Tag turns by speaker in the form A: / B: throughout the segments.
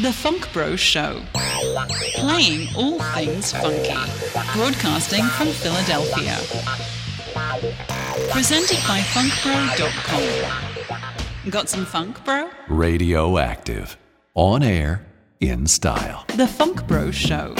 A: The Funk Bro Show. Playing all things funky. Broadcasting from Philadelphia. Presented by funkbro.com. Got some funk, bro?
B: Radioactive. On air, in style.
A: The Funk Bro Show.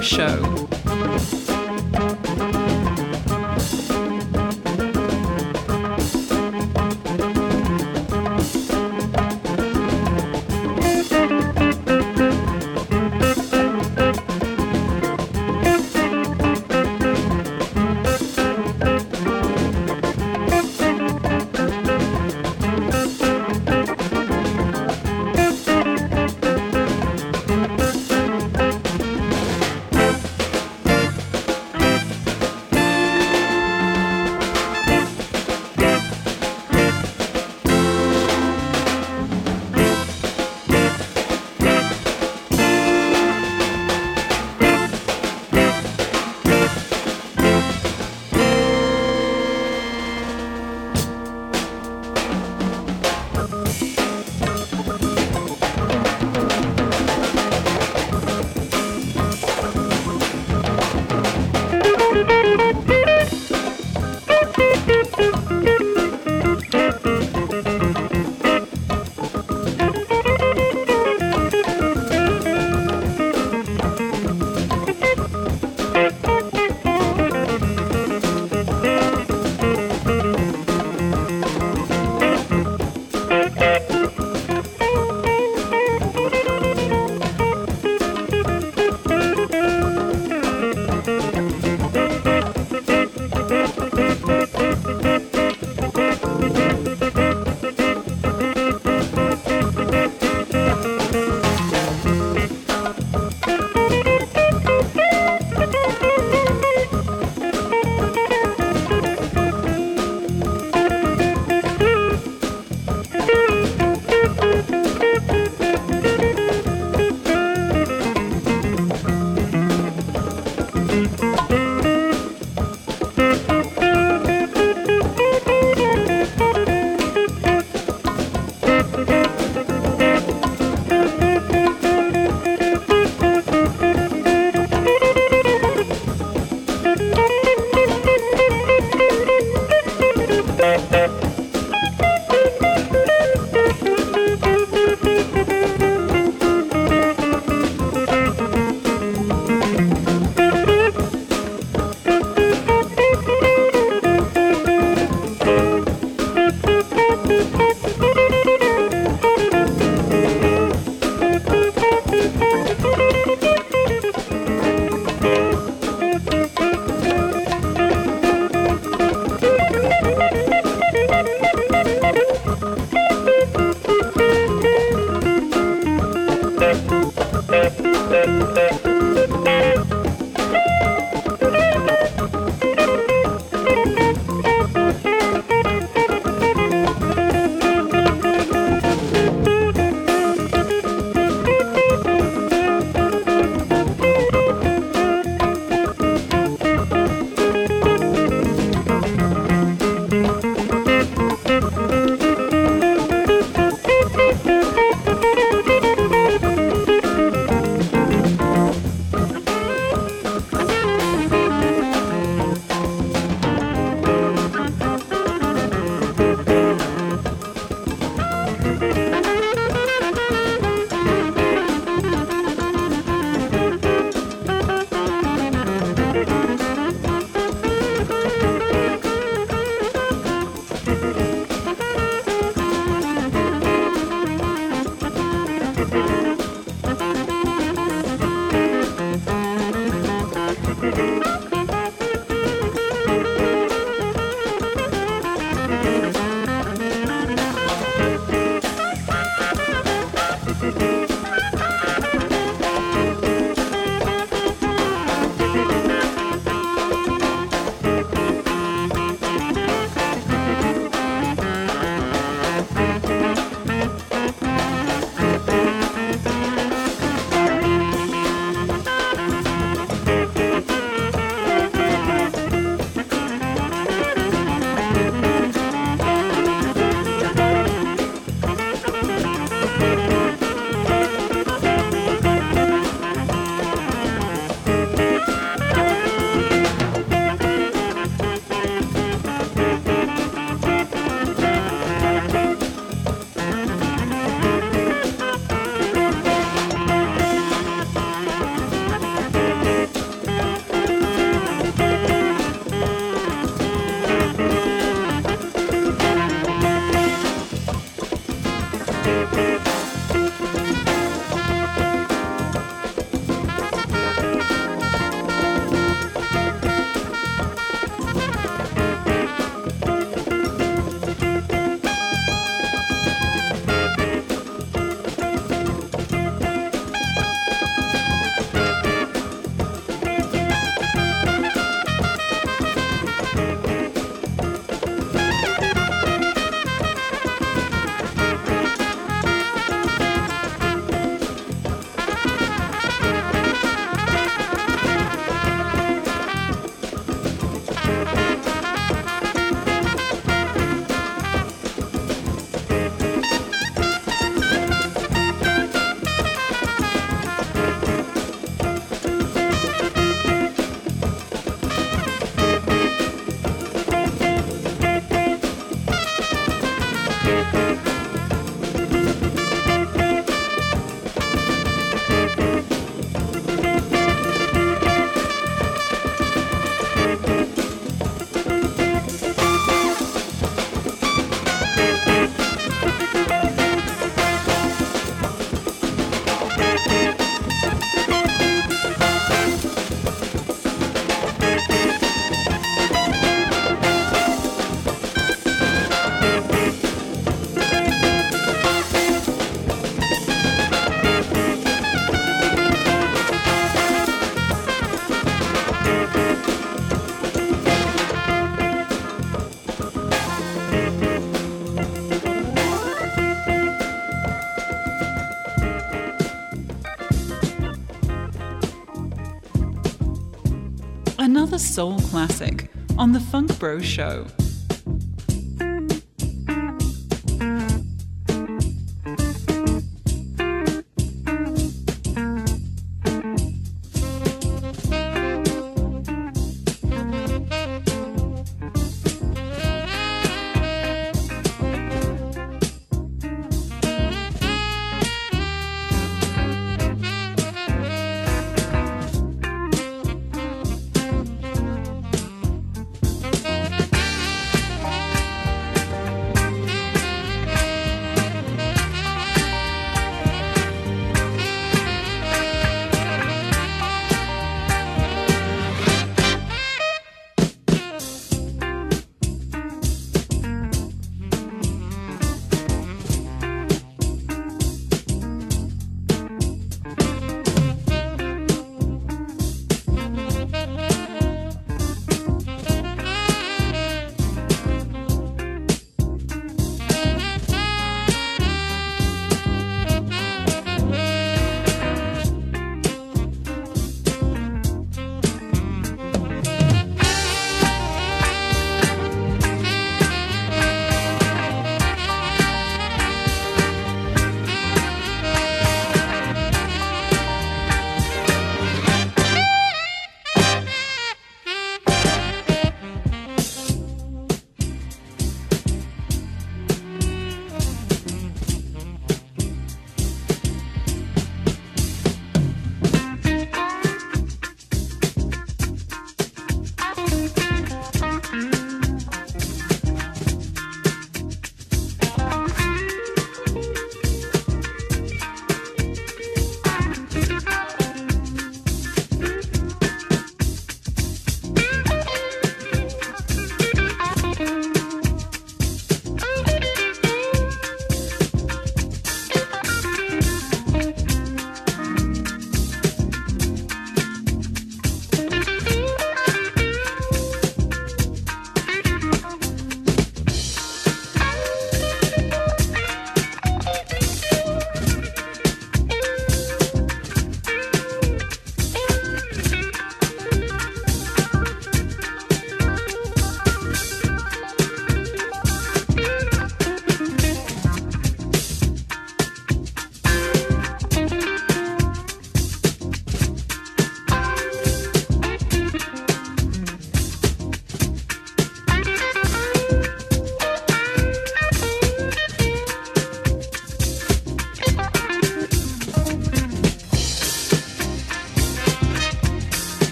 A: Show. Soul classic on The Funk Bro Show.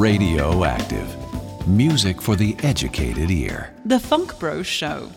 B: Radioactive. Music for the educated ear.
A: The Funk Bros Show.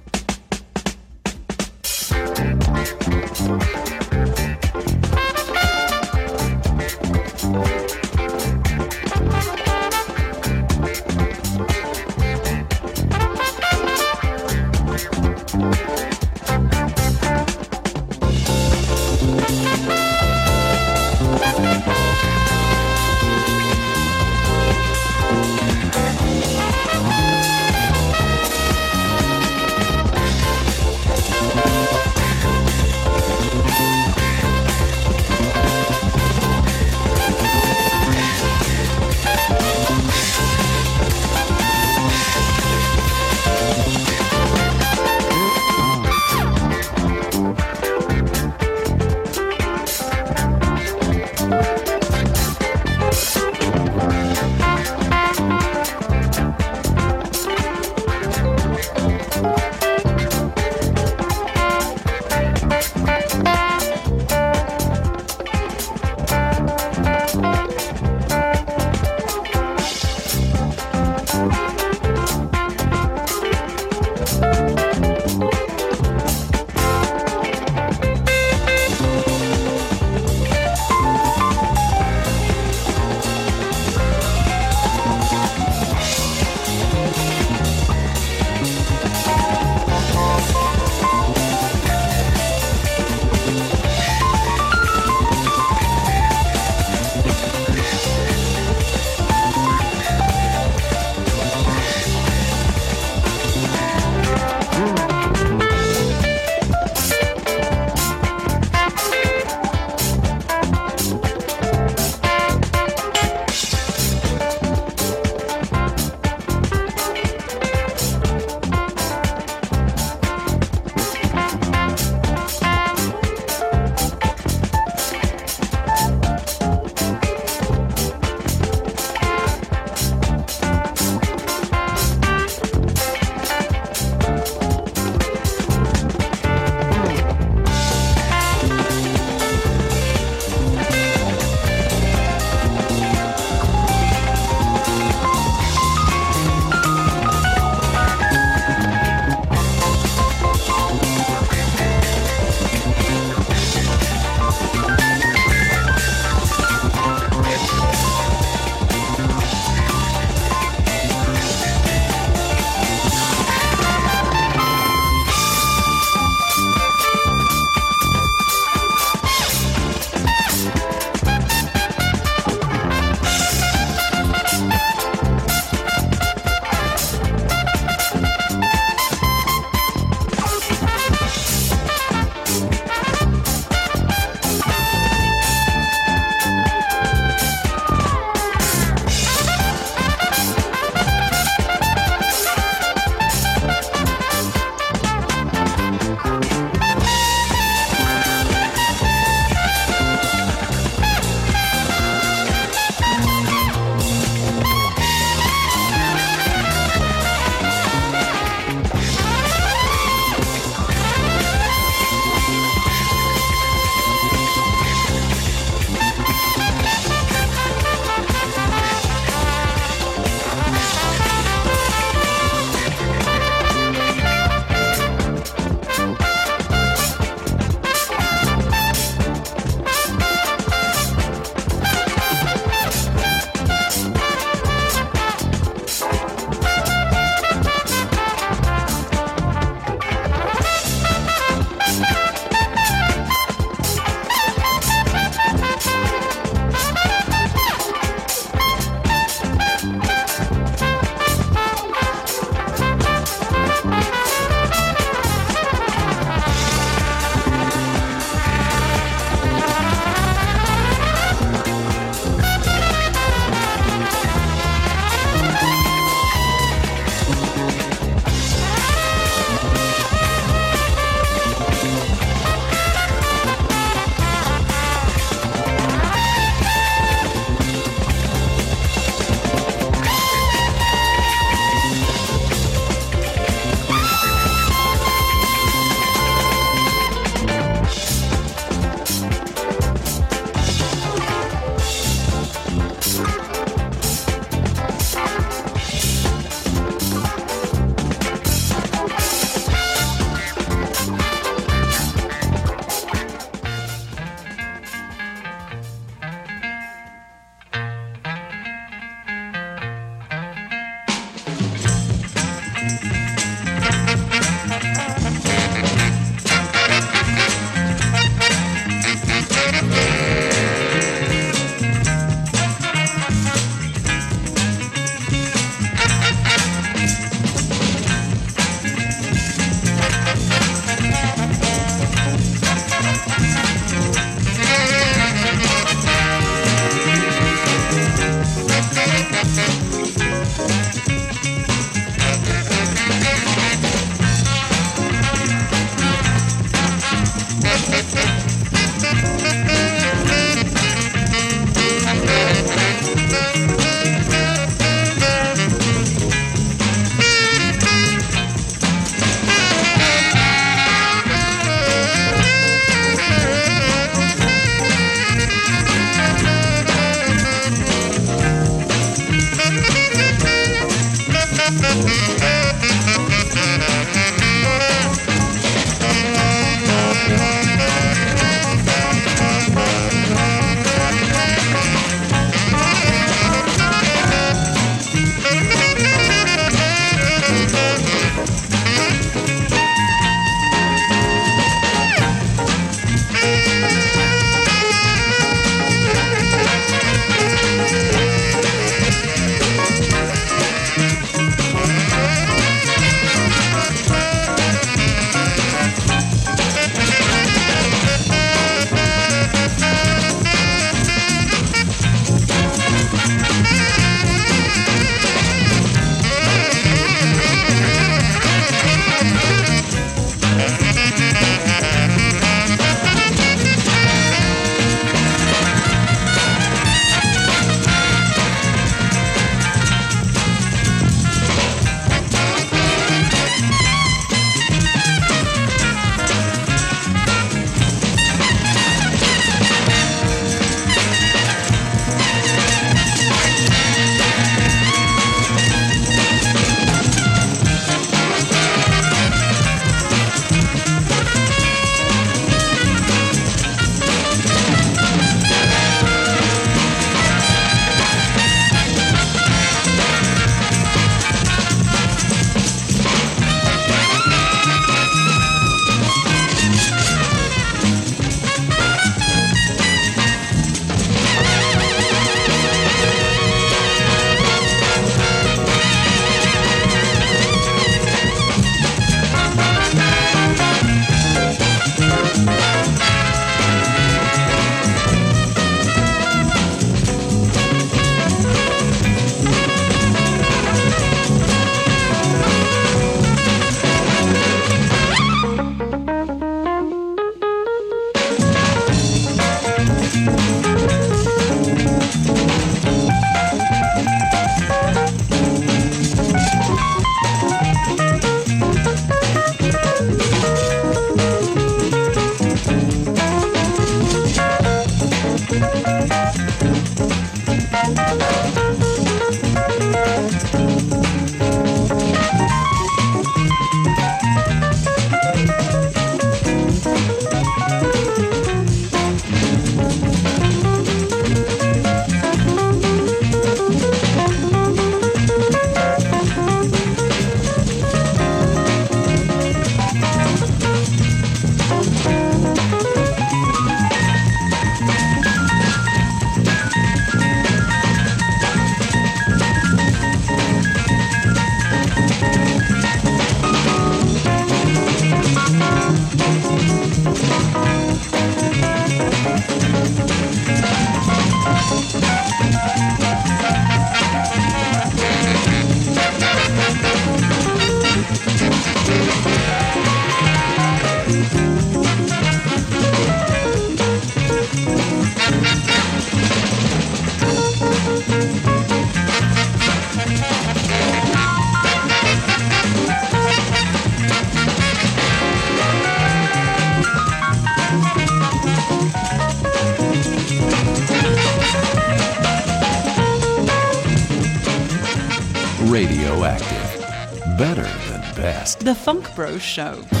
A: Bros Show.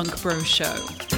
A: Funk Bro Show.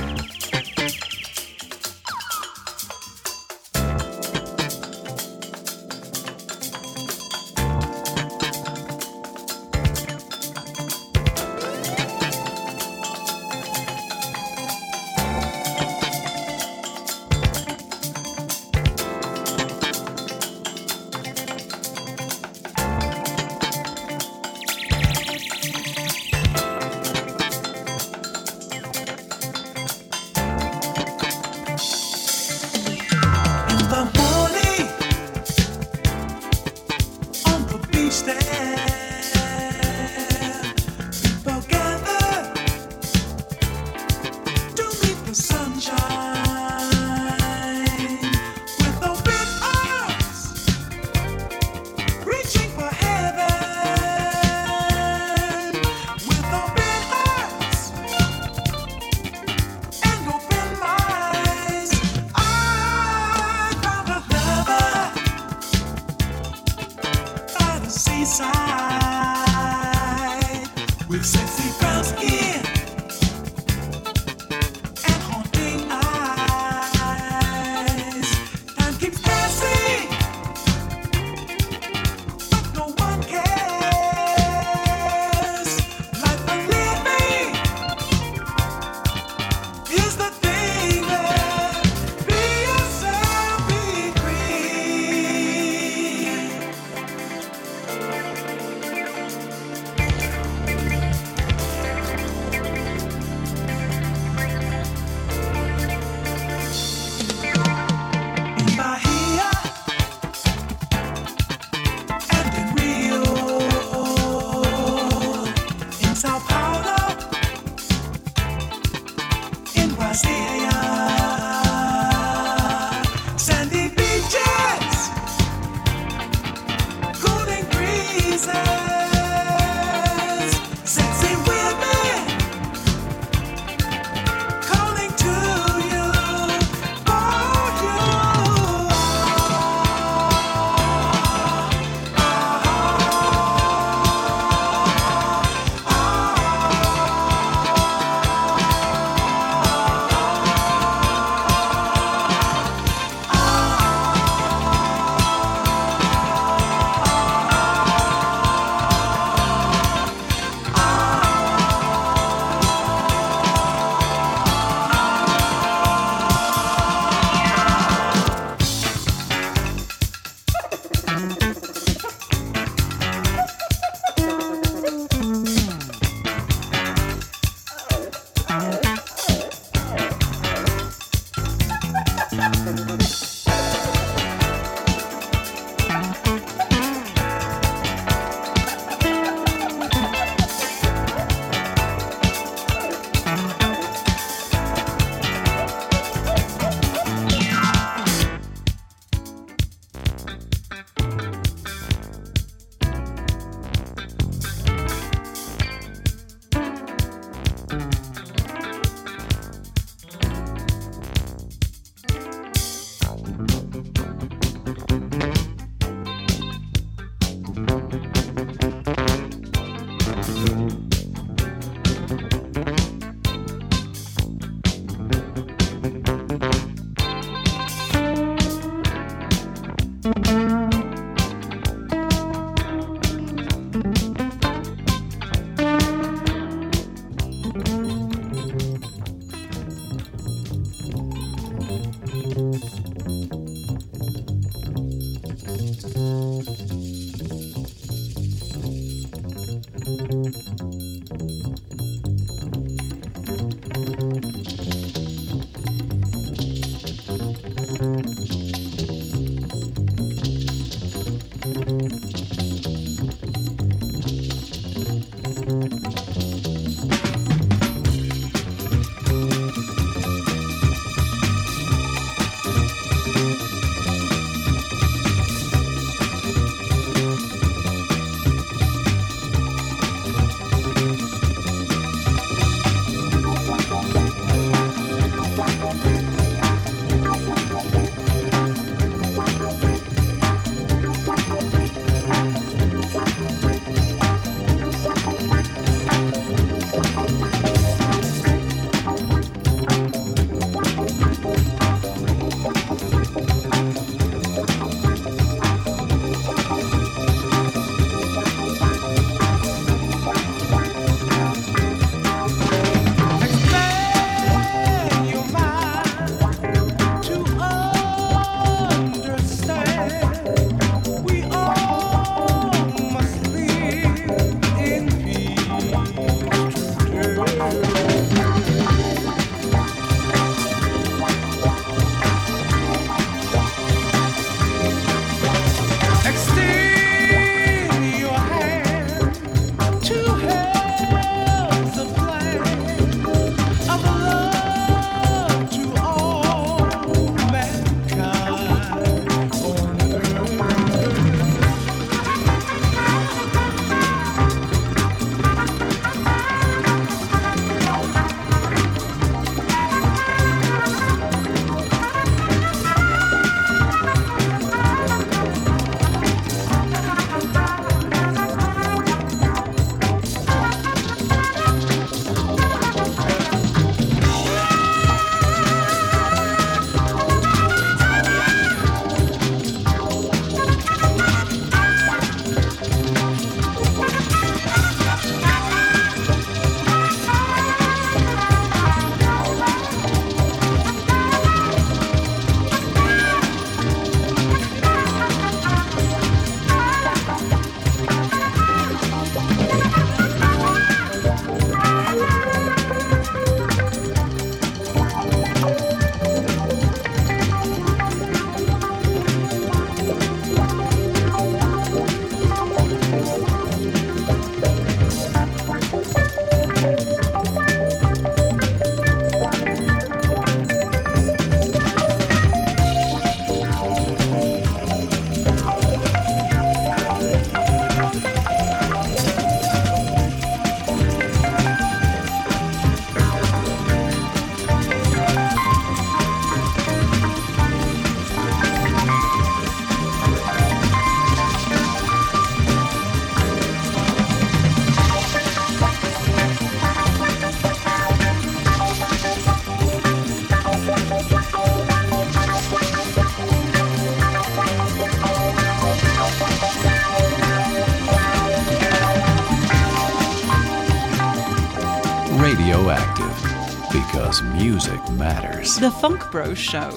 A: The Funk Bro Show.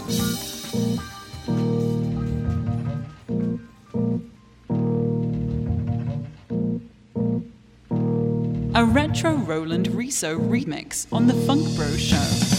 A: A retro Roland Riso remix on The Funk Bro Show.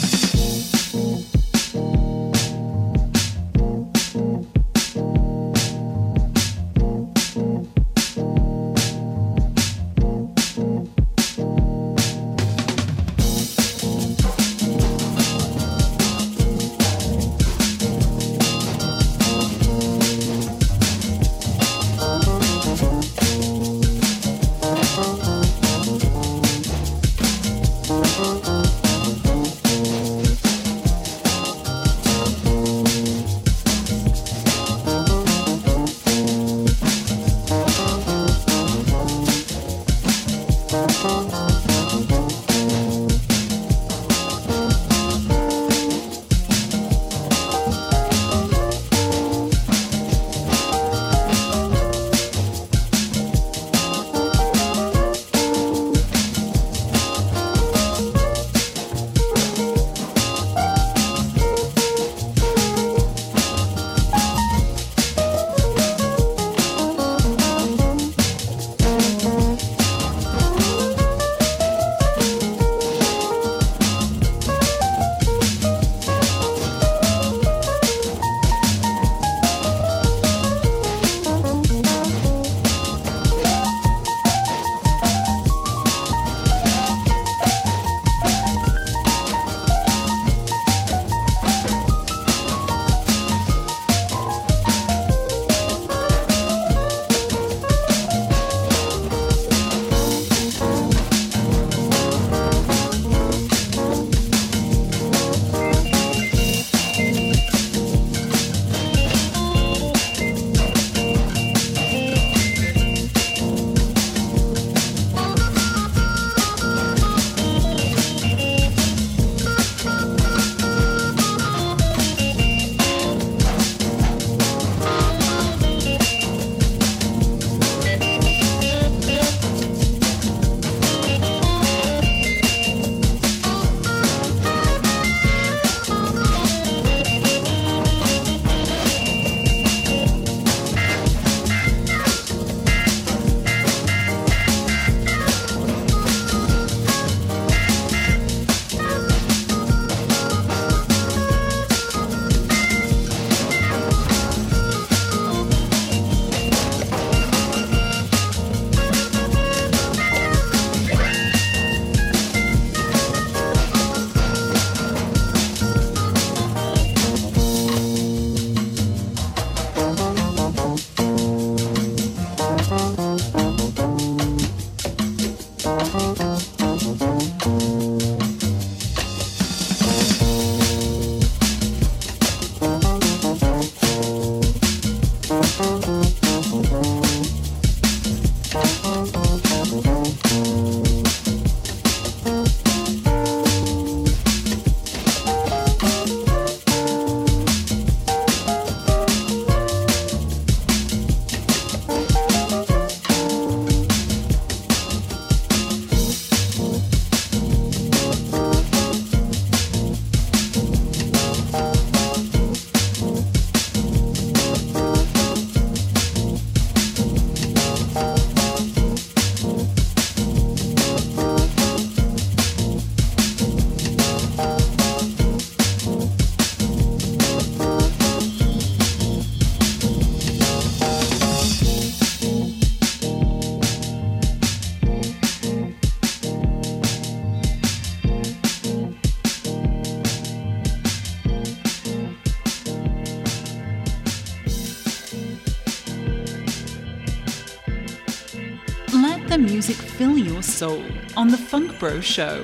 A: Soul on The Funk Bro Show.